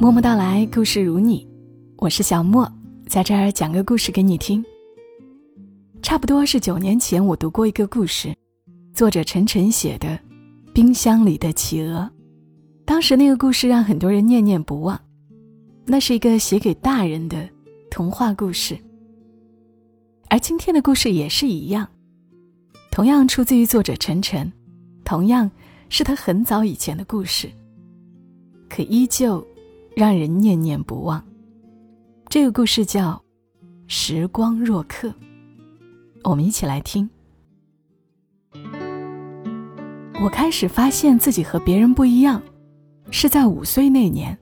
默默到来，故事如你，我是小莫，在这儿讲个故事给你听。差不多是九年前，我读过一个故事，作者陈晨写的《冰箱里的企鹅》。当时那个故事让很多人念念不忘，那是一个写给大人的童话故事。而今天的故事也是一样，同样出自于作者陈晨，同样是他很早以前的故事，可依旧让人念念不忘。这个故事叫《时光若客》，我们一起来听。我开始发现自己和别人不一样。是在五岁那年，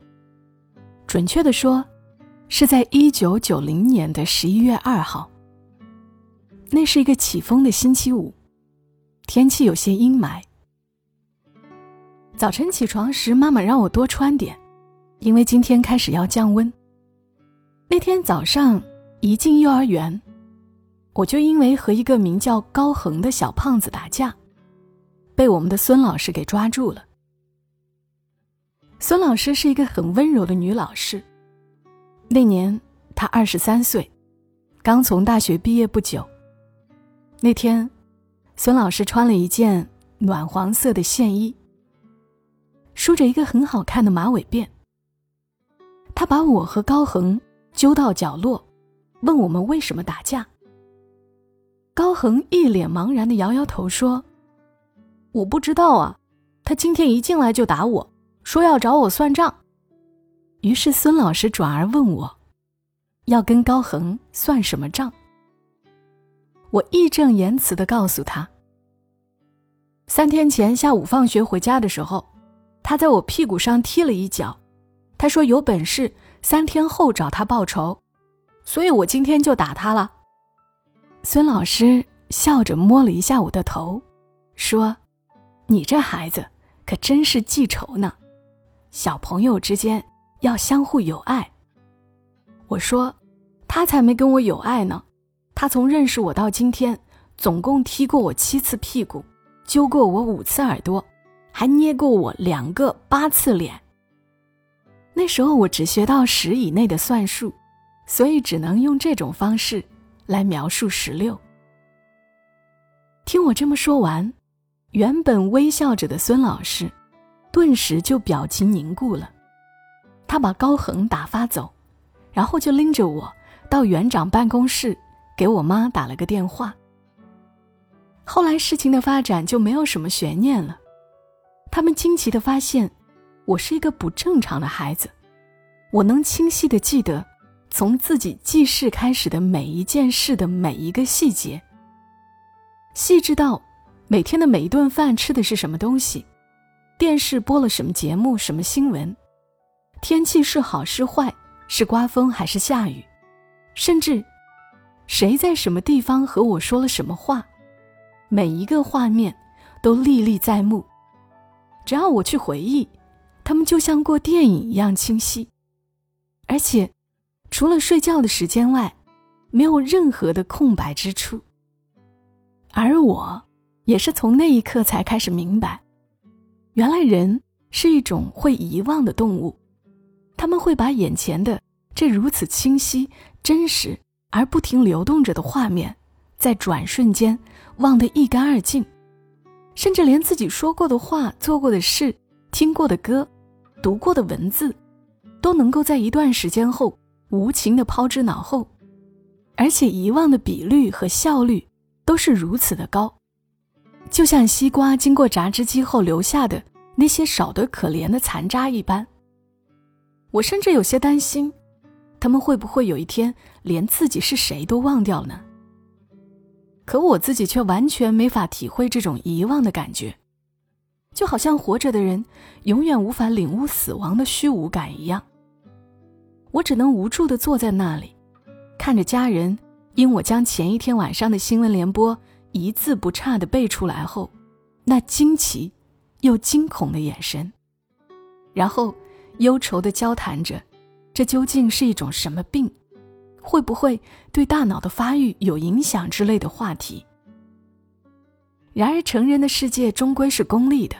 准确的说，是在一九九零年的十一月二号。那是一个起风的星期五，天气有些阴霾。早晨起床时，妈妈让我多穿点，因为今天开始要降温。那天早上一进幼儿园，我就因为和一个名叫高恒的小胖子打架，被我们的孙老师给抓住了。孙老师是一个很温柔的女老师。那年她二十三岁，刚从大学毕业不久。那天，孙老师穿了一件暖黄色的线衣，梳着一个很好看的马尾辫。他把我和高恒揪到角落，问我们为什么打架。高恒一脸茫然的摇摇头说：“我不知道啊，他今天一进来就打我。”说要找我算账，于是孙老师转而问我，要跟高恒算什么账？我义正言辞的告诉他，三天前下午放学回家的时候，他在我屁股上踢了一脚，他说有本事三天后找他报仇，所以我今天就打他了。孙老师笑着摸了一下我的头，说：“你这孩子可真是记仇呢。”小朋友之间要相互有爱。我说，他才没跟我有爱呢。他从认识我到今天，总共踢过我七次屁股，揪过我五次耳朵，还捏过我两个八次脸。那时候我只学到十以内的算术，所以只能用这种方式来描述十六。听我这么说完，原本微笑着的孙老师。顿时就表情凝固了，他把高恒打发走，然后就拎着我到园长办公室，给我妈打了个电话。后来事情的发展就没有什么悬念了，他们惊奇的发现，我是一个不正常的孩子，我能清晰的记得，从自己记事开始的每一件事的每一个细节，细致到每天的每一顿饭吃的是什么东西。电视播了什么节目？什么新闻？天气是好是坏？是刮风还是下雨？甚至，谁在什么地方和我说了什么话？每一个画面都历历在目。只要我去回忆，他们就像过电影一样清晰。而且，除了睡觉的时间外，没有任何的空白之处。而我，也是从那一刻才开始明白。原来人是一种会遗忘的动物，他们会把眼前的这如此清晰、真实而不停流动着的画面，在转瞬间忘得一干二净，甚至连自己说过的话、做过的事、听过的歌、读过的文字，都能够在一段时间后无情地抛之脑后，而且遗忘的比率和效率都是如此的高。就像西瓜经过榨汁机后留下的那些少得可怜的残渣一般，我甚至有些担心，他们会不会有一天连自己是谁都忘掉呢？可我自己却完全没法体会这种遗忘的感觉，就好像活着的人永远无法领悟死亡的虚无感一样。我只能无助地坐在那里，看着家人因我将前一天晚上的新闻联播。一字不差的背出来后，那惊奇又惊恐的眼神，然后忧愁的交谈着，这究竟是一种什么病？会不会对大脑的发育有影响之类的话题？然而，成人的世界终归是功利的。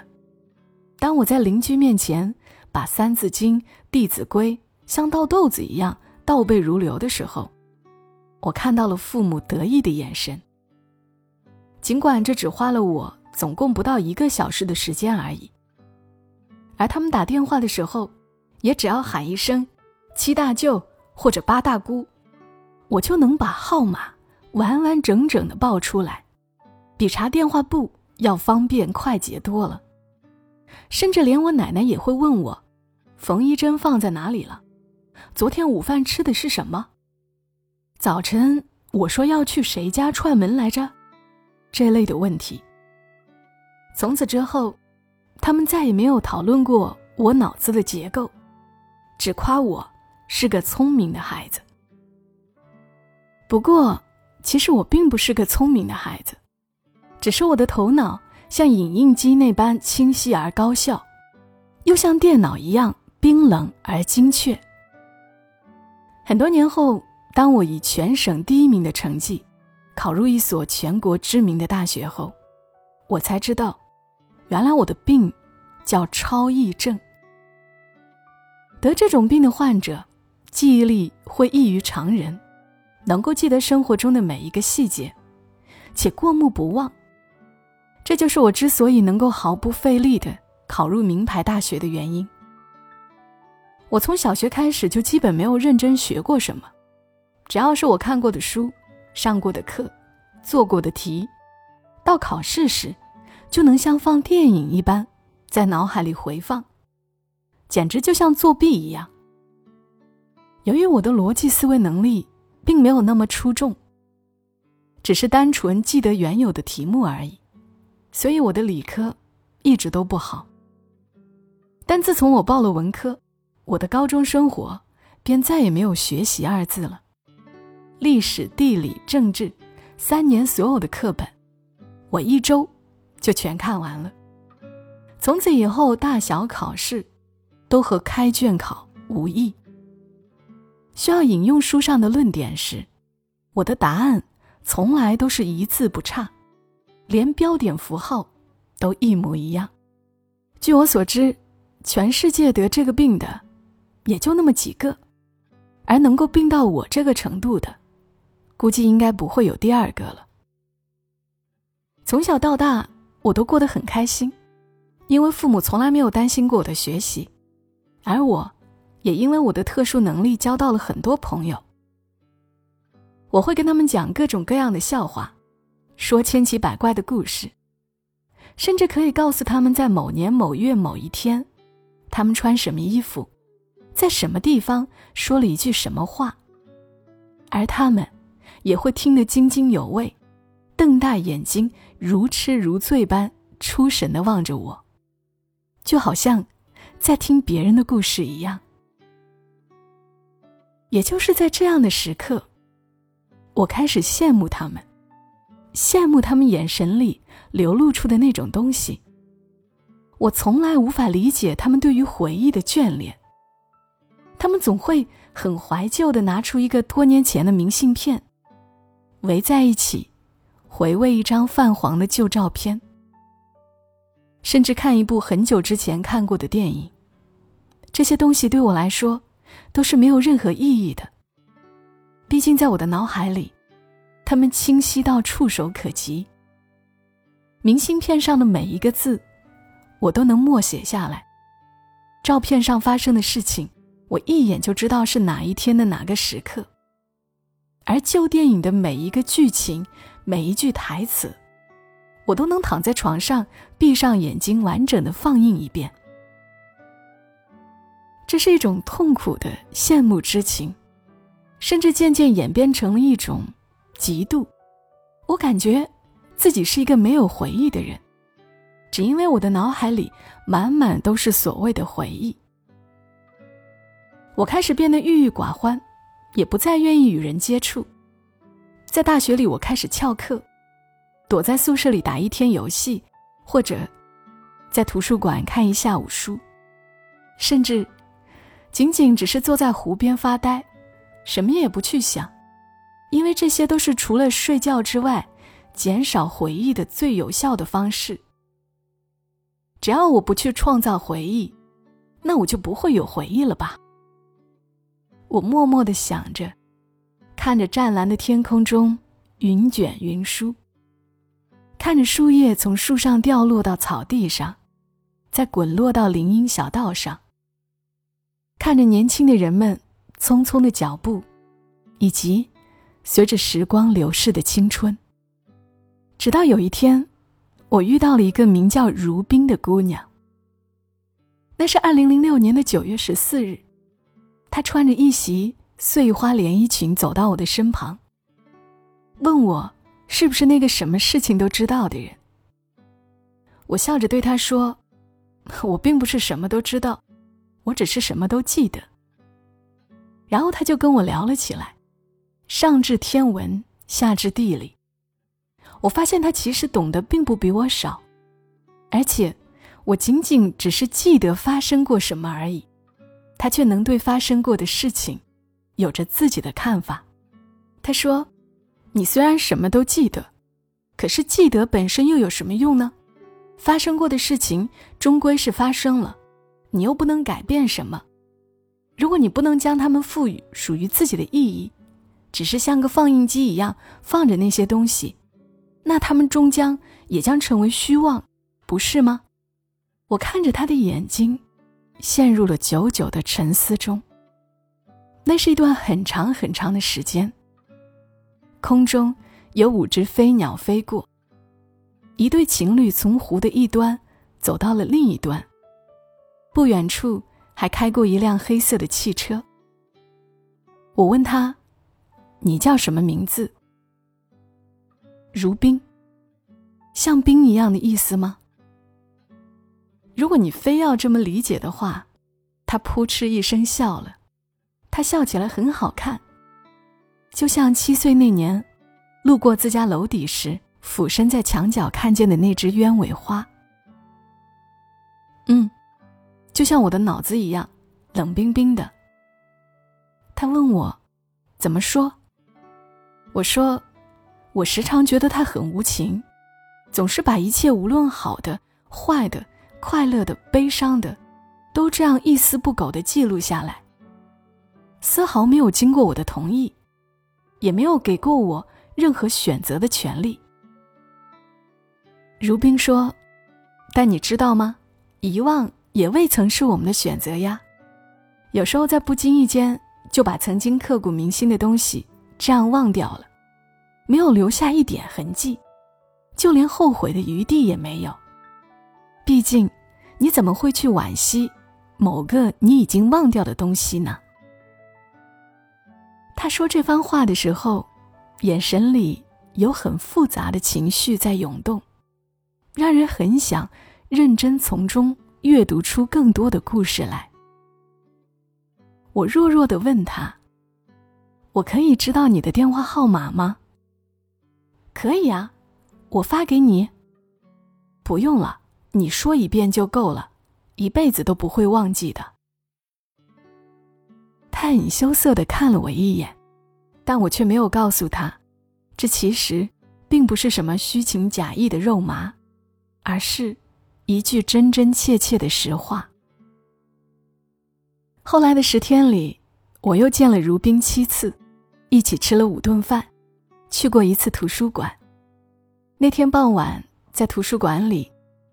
当我在邻居面前把《三字经》《弟子规》像倒豆子一样倒背如流的时候，我看到了父母得意的眼神。尽管这只花了我总共不到一个小时的时间而已，而他们打电话的时候，也只要喊一声“七大舅”或者“八大姑”，我就能把号码完完整整的报出来，比查电话簿要方便快捷多了。甚至连我奶奶也会问我：“缝衣针放在哪里了？昨天午饭吃的是什么？早晨我说要去谁家串门来着？”这类的问题。从此之后，他们再也没有讨论过我脑子的结构，只夸我是个聪明的孩子。不过，其实我并不是个聪明的孩子，只是我的头脑。像影印机那般清晰而高效，又像电脑一样冰冷而精确。很多年后，当我以全省第一名的成绩考入一所全国知名的大学后，我才知道，原来我的病叫超忆症。得这种病的患者，记忆力会异于常人，能够记得生活中的每一个细节，且过目不忘。这就是我之所以能够毫不费力的考入名牌大学的原因。我从小学开始就基本没有认真学过什么，只要是我看过的书、上过的课、做过的题，到考试时，就能像放电影一般在脑海里回放，简直就像作弊一样。由于我的逻辑思维能力并没有那么出众，只是单纯记得原有的题目而已。所以我的理科一直都不好。但自从我报了文科，我的高中生活便再也没有学习二字了。历史、地理、政治三年所有的课本，我一周就全看完了。从此以后，大小考试都和开卷考无异。需要引用书上的论点时，我的答案从来都是一字不差。连标点符号都一模一样。据我所知，全世界得这个病的也就那么几个，而能够病到我这个程度的，估计应该不会有第二个了。从小到大，我都过得很开心，因为父母从来没有担心过我的学习，而我，也因为我的特殊能力交到了很多朋友。我会跟他们讲各种各样的笑话。说千奇百怪的故事，甚至可以告诉他们在某年某月某一天，他们穿什么衣服，在什么地方说了一句什么话，而他们也会听得津津有味，瞪大眼睛，如痴如醉般出神的望着我，就好像在听别人的故事一样。也就是在这样的时刻，我开始羡慕他们。羡慕他们眼神里流露出的那种东西。我从来无法理解他们对于回忆的眷恋。他们总会很怀旧的拿出一个多年前的明信片，围在一起，回味一张泛黄的旧照片，甚至看一部很久之前看过的电影。这些东西对我来说都是没有任何意义的。毕竟在我的脑海里。他们清晰到触手可及。明信片上的每一个字，我都能默写下来。照片上发生的事情，我一眼就知道是哪一天的哪个时刻。而旧电影的每一个剧情，每一句台词，我都能躺在床上，闭上眼睛，完整的放映一遍。这是一种痛苦的羡慕之情，甚至渐渐演变成了一种。嫉妒，我感觉自己是一个没有回忆的人，只因为我的脑海里满满都是所谓的回忆。我开始变得郁郁寡欢，也不再愿意与人接触。在大学里，我开始翘课，躲在宿舍里打一天游戏，或者在图书馆看一下午书，甚至仅仅只是坐在湖边发呆，什么也不去想。因为这些都是除了睡觉之外，减少回忆的最有效的方式。只要我不去创造回忆，那我就不会有回忆了吧？我默默的想着，看着湛蓝的天空中云卷云舒，看着树叶从树上掉落到草地上，再滚落到林荫小道上，看着年轻的人们匆匆的脚步，以及随着时光流逝的青春。直到有一天，我遇到了一个名叫如冰的姑娘。那是二零零六年的九月十四日，她穿着一袭碎花连衣裙走到我的身旁，问我是不是那个什么事情都知道的人。我笑着对她说：“ 我并不是什么都知道，我只是什么都记得。”然后她就跟我聊了起来，上至天文，下至地理。我发现他其实懂得并不比我少，而且我仅仅只是记得发生过什么而已，他却能对发生过的事情有着自己的看法。他说：“你虽然什么都记得，可是记得本身又有什么用呢？发生过的事情终归是发生了，你又不能改变什么。如果你不能将它们赋予属于自己的意义，只是像个放映机一样放着那些东西。”那他们终将也将成为虚妄，不是吗？我看着他的眼睛，陷入了久久的沉思中。那是一段很长很长的时间。空中有五只飞鸟飞过，一对情侣从湖的一端走到了另一端。不远处还开过一辆黑色的汽车。我问他：“你叫什么名字？”如冰，像冰一样的意思吗？如果你非要这么理解的话，他扑哧一声笑了，他笑起来很好看，就像七岁那年，路过自家楼底时，俯身在墙角看见的那只鸢尾花。嗯，就像我的脑子一样，冷冰冰的。他问我，怎么说？我说。我时常觉得他很无情，总是把一切无论好的、坏的、快乐的、悲伤的，都这样一丝不苟的记录下来，丝毫没有经过我的同意，也没有给过我任何选择的权利。如冰说：“但你知道吗？遗忘也未曾是我们的选择呀。有时候在不经意间就把曾经刻骨铭心的东西这样忘掉了。”没有留下一点痕迹，就连后悔的余地也没有。毕竟，你怎么会去惋惜某个你已经忘掉的东西呢？他说这番话的时候，眼神里有很复杂的情绪在涌动，让人很想认真从中阅读出更多的故事来。我弱弱的问他：“我可以知道你的电话号码吗？”可以啊，我发给你。不用了，你说一遍就够了，一辈子都不会忘记的。他很羞涩的看了我一眼，但我却没有告诉他，这其实并不是什么虚情假意的肉麻，而是一句真真切切的实话。后来的十天里，我又见了如冰七次，一起吃了五顿饭。去过一次图书馆，那天傍晚在图书馆里，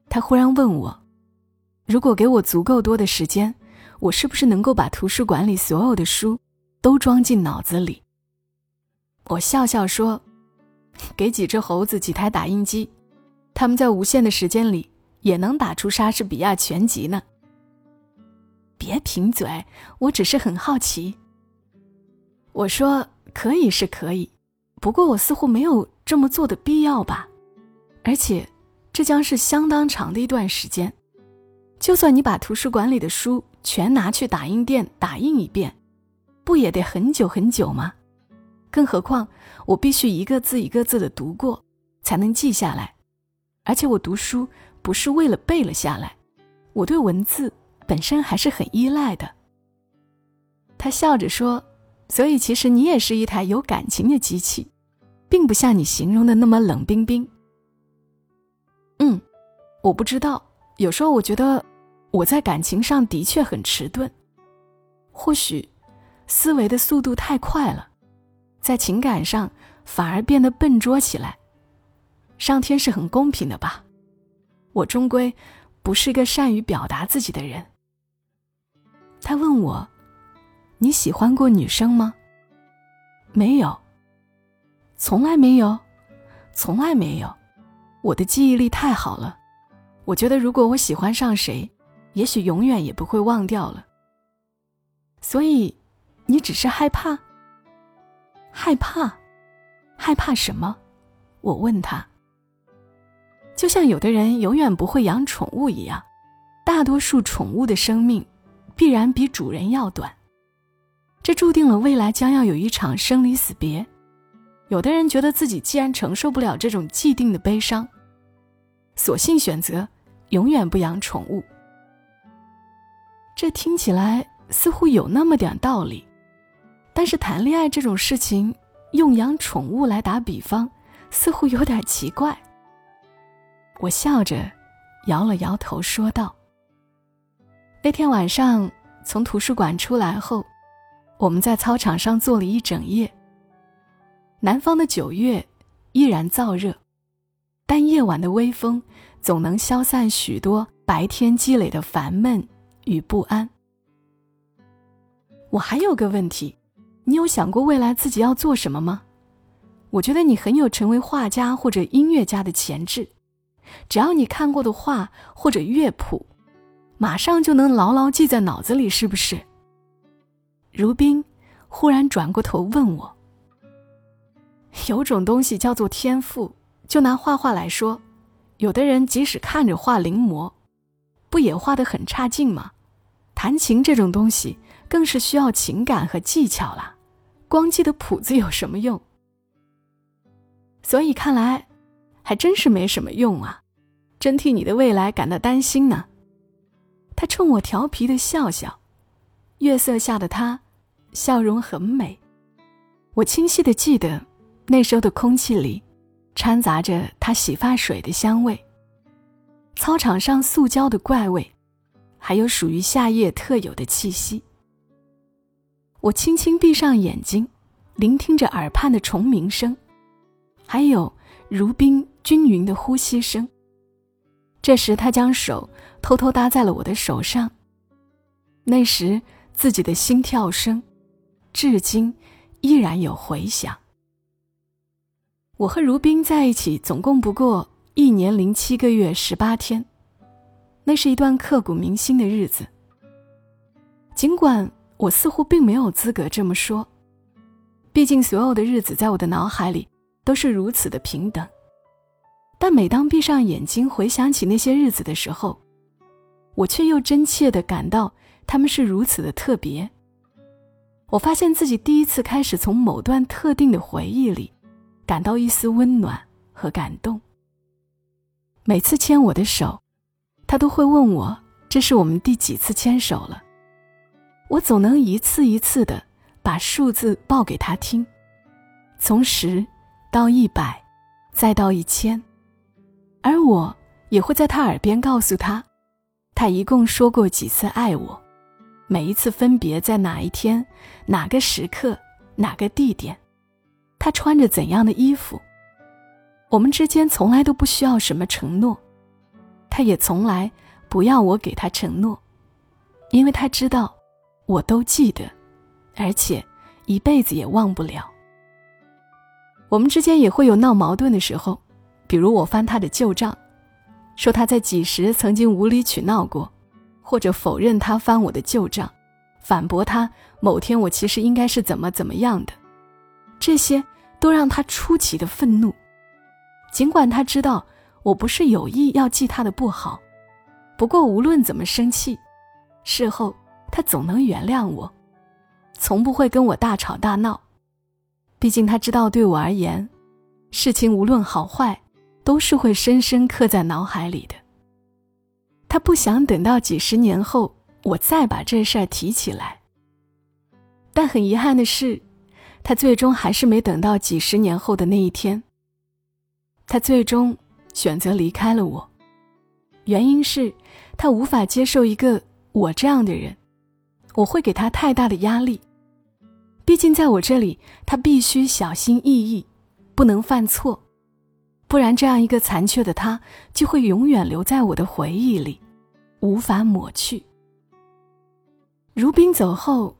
他忽然问我：“如果给我足够多的时间，我是不是能够把图书馆里所有的书都装进脑子里？”我笑笑说：“给几只猴子几台打印机，他们在无限的时间里也能打出莎士比亚全集呢。”别贫嘴，我只是很好奇。我说：“可以是可以。”不过我似乎没有这么做的必要吧，而且，这将是相当长的一段时间。就算你把图书馆里的书全拿去打印店打印一遍，不也得很久很久吗？更何况我必须一个字一个字的读过，才能记下来。而且我读书不是为了背了下来，我对文字本身还是很依赖的。他笑着说：“所以其实你也是一台有感情的机器。”并不像你形容的那么冷冰冰。嗯，我不知道。有时候我觉得，我在感情上的确很迟钝，或许思维的速度太快了，在情感上反而变得笨拙起来。上天是很公平的吧？我终归不是个善于表达自己的人。他问我：“你喜欢过女生吗？”没有，从来没有，从来没有。我的记忆力太好了，我觉得如果我喜欢上谁，也许永远也不会忘掉了。所以，你只是害怕？害怕？害怕什么？我问他。就像有的人永远不会养宠物一样，大多数宠物的生命必然比主人要短，这注定了未来将要有一场生离死别。有的人觉得自己既然承受不了这种既定的悲伤，索性选择永远不养宠物。这听起来似乎有那么点道理，但是谈恋爱这种事情，用养宠物来打比方，似乎有点奇怪。我笑着摇了摇头，说道：“那天晚上从图书馆出来后，我们在操场上坐了一整夜。南方的九月依然燥热，但夜晚的微风总能消散许多白天积累的烦闷与不安。我还有个问题，你有想过未来自己要做什么吗？我觉得你很有成为画家或者音乐家的潜质。”只要你看过的画或者乐谱，马上就能牢牢记在脑子里，是不是？如冰忽然转过头问我：“有种东西叫做天赋，就拿画画来说，有的人即使看着画临摹，不也画得很差劲吗？弹琴这种东西更是需要情感和技巧啦，光记得谱子有什么用？所以看来。”还真是没什么用啊，真替你的未来感到担心呢。他冲我调皮的笑笑，月色下的他，笑容很美。我清晰的记得，那时候的空气里，掺杂着他洗发水的香味，操场上塑胶的怪味，还有属于夏夜特有的气息。我轻轻闭上眼睛，聆听着耳畔的虫鸣声，还有如冰。均匀的呼吸声。这时，他将手偷偷搭在了我的手上。那时，自己的心跳声，至今依然有回响。我和如冰在一起总共不过一年零七个月十八天，那是一段刻骨铭心的日子。尽管我似乎并没有资格这么说，毕竟所有的日子在我的脑海里都是如此的平等。但每当闭上眼睛回想起那些日子的时候，我却又真切地感到他们是如此的特别。我发现自己第一次开始从某段特定的回忆里，感到一丝温暖和感动。每次牵我的手，他都会问我这是我们第几次牵手了。我总能一次一次的把数字报给他听，从十到一百，再到一千。而我也会在他耳边告诉他，他一共说过几次爱我，每一次分别在哪一天、哪个时刻、哪个地点，他穿着怎样的衣服。我们之间从来都不需要什么承诺，他也从来不要我给他承诺，因为他知道我都记得，而且一辈子也忘不了。我们之间也会有闹矛盾的时候。比如我翻他的旧账，说他在几时曾经无理取闹过，或者否认他翻我的旧账，反驳他某天我其实应该是怎么怎么样的，这些都让他出奇的愤怒。尽管他知道我不是有意要记他的不好，不过无论怎么生气，事后他总能原谅我，从不会跟我大吵大闹。毕竟他知道，对我而言，事情无论好坏。都是会深深刻在脑海里的。他不想等到几十年后，我再把这事儿提起来。但很遗憾的是，他最终还是没等到几十年后的那一天。他最终选择离开了我，原因是他无法接受一个我这样的人，我会给他太大的压力。毕竟在我这里，他必须小心翼翼，不能犯错，不然这样一个残缺的他就会永远留在我的回忆里，无法抹去。如冰走后，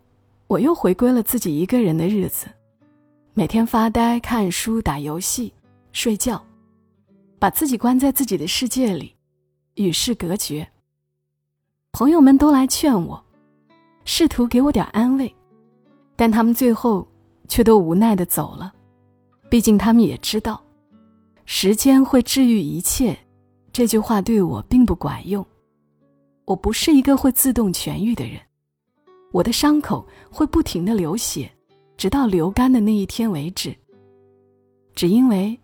我又回归了自己一个人的日子，每天发呆、看书、打游戏、睡觉，把自己关在自己的世界里，与世隔绝。朋友们都来劝我，试图给我点安慰。但他们最后却都无奈的走了，毕竟他们也知道，时间会治愈一切，这句话对我并不管用。我不是一个会自动痊愈的人，我的伤口会不停的流血，直到流干的那一天为止。只因为，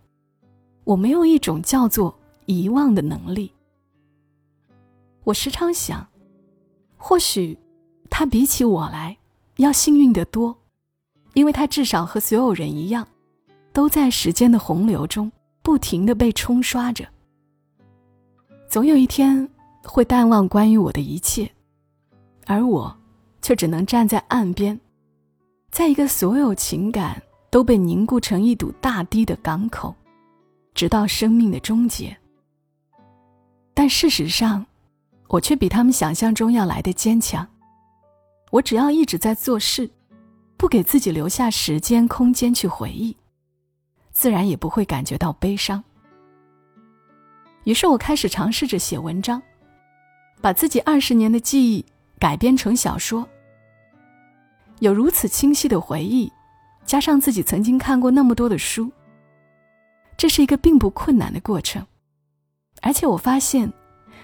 我没有一种叫做遗忘的能力。我时常想，或许，他比起我来。要幸运得多，因为他至少和所有人一样，都在时间的洪流中不停的被冲刷着。总有一天会淡忘关于我的一切，而我，却只能站在岸边，在一个所有情感都被凝固成一堵大堤的港口，直到生命的终结。但事实上，我却比他们想象中要来的坚强。我只要一直在做事，不给自己留下时间空间去回忆，自然也不会感觉到悲伤。于是我开始尝试着写文章，把自己二十年的记忆改编成小说。有如此清晰的回忆，加上自己曾经看过那么多的书，这是一个并不困难的过程。而且我发现，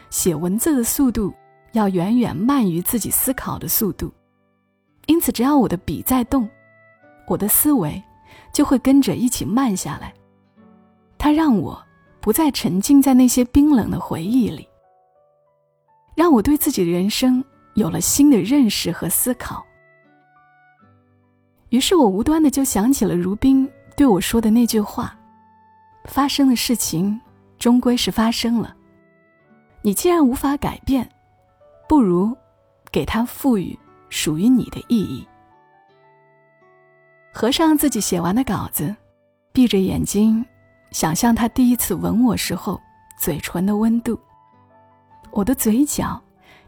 写文字的速度。要远远慢于自己思考的速度，因此，只要我的笔在动，我的思维就会跟着一起慢下来。它让我不再沉浸在那些冰冷的回忆里，让我对自己的人生有了新的认识和思考。于是我无端的就想起了如冰对我说的那句话：“发生的事情终归是发生了，你既然无法改变。”不如，给他赋予属于你的意义。合上自己写完的稿子，闭着眼睛，想象他第一次吻我时候嘴唇的温度。我的嘴角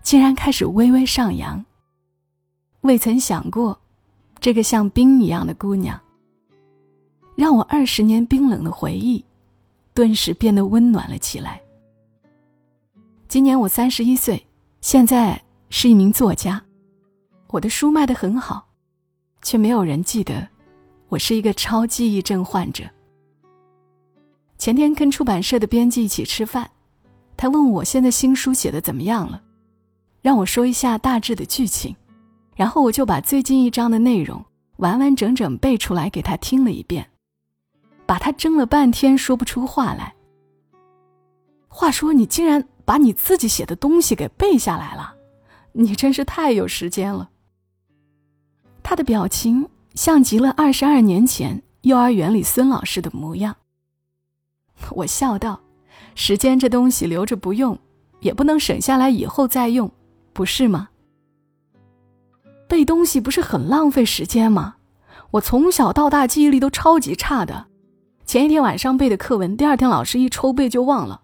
竟然开始微微上扬。未曾想过，这个像冰一样的姑娘，让我二十年冰冷的回忆，顿时变得温暖了起来。今年我三十一岁。现在是一名作家，我的书卖得很好，却没有人记得我是一个超记忆症患者。前天跟出版社的编辑一起吃饭，他问我现在新书写的怎么样了，让我说一下大致的剧情，然后我就把最近一章的内容完完整整背出来给他听了一遍，把他争了半天说不出话来。话说你竟然。把你自己写的东西给背下来了，你真是太有时间了。他的表情像极了二十二年前幼儿园里孙老师的模样。我笑道：“时间这东西留着不用，也不能省下来以后再用，不是吗？背东西不是很浪费时间吗？我从小到大记忆力都超级差的，前一天晚上背的课文，第二天老师一抽背就忘了。”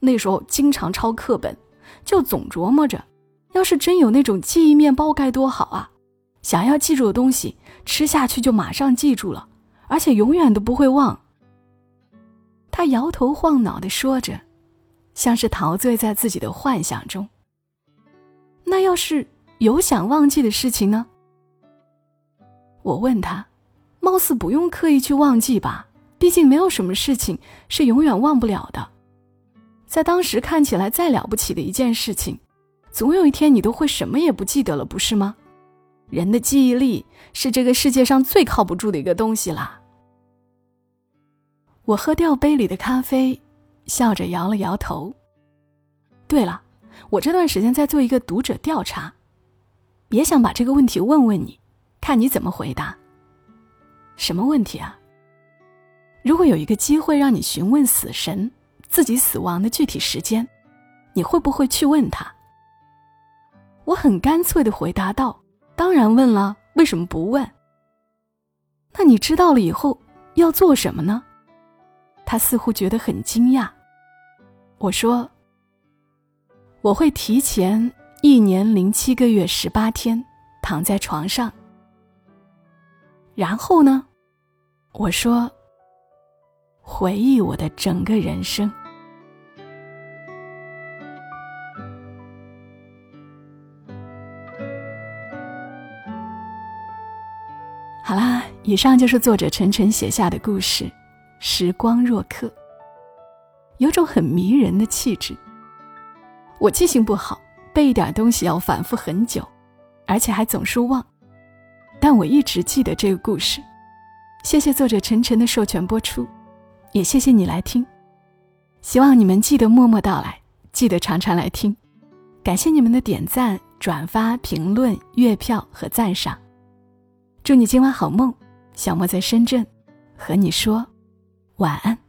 那时候经常抄课本，就总琢磨着，要是真有那种记忆面包该多好啊！想要记住的东西，吃下去就马上记住了，而且永远都不会忘。他摇头晃脑的说着，像是陶醉在自己的幻想中。那要是有想忘记的事情呢？我问他，貌似不用刻意去忘记吧，毕竟没有什么事情是永远忘不了的。在当时看起来再了不起的一件事情，总有一天你都会什么也不记得了，不是吗？人的记忆力是这个世界上最靠不住的一个东西啦。我喝掉杯里的咖啡，笑着摇了摇头。对了，我这段时间在做一个读者调查，也想把这个问题问问你，看你怎么回答。什么问题啊？如果有一个机会让你询问死神？自己死亡的具体时间，你会不会去问他？”我很干脆的回答道：“当然问了，为什么不问？”那你知道了以后要做什么呢？他似乎觉得很惊讶。我说：“我会提前一年零七个月十八天躺在床上。”然后呢？我说：“回忆我的整个人生。”好啦，以上就是作者晨晨写下的故事。时光若客，有种很迷人的气质。我记性不好，背一点东西要反复很久，而且还总是忘。但我一直记得这个故事。谢谢作者晨晨的授权播出，也谢谢你来听。希望你们记得默默到来，记得常常来听。感谢你们的点赞、转发、评论、月票和赞赏。祝你今晚好梦，小莫在深圳，和你说晚安。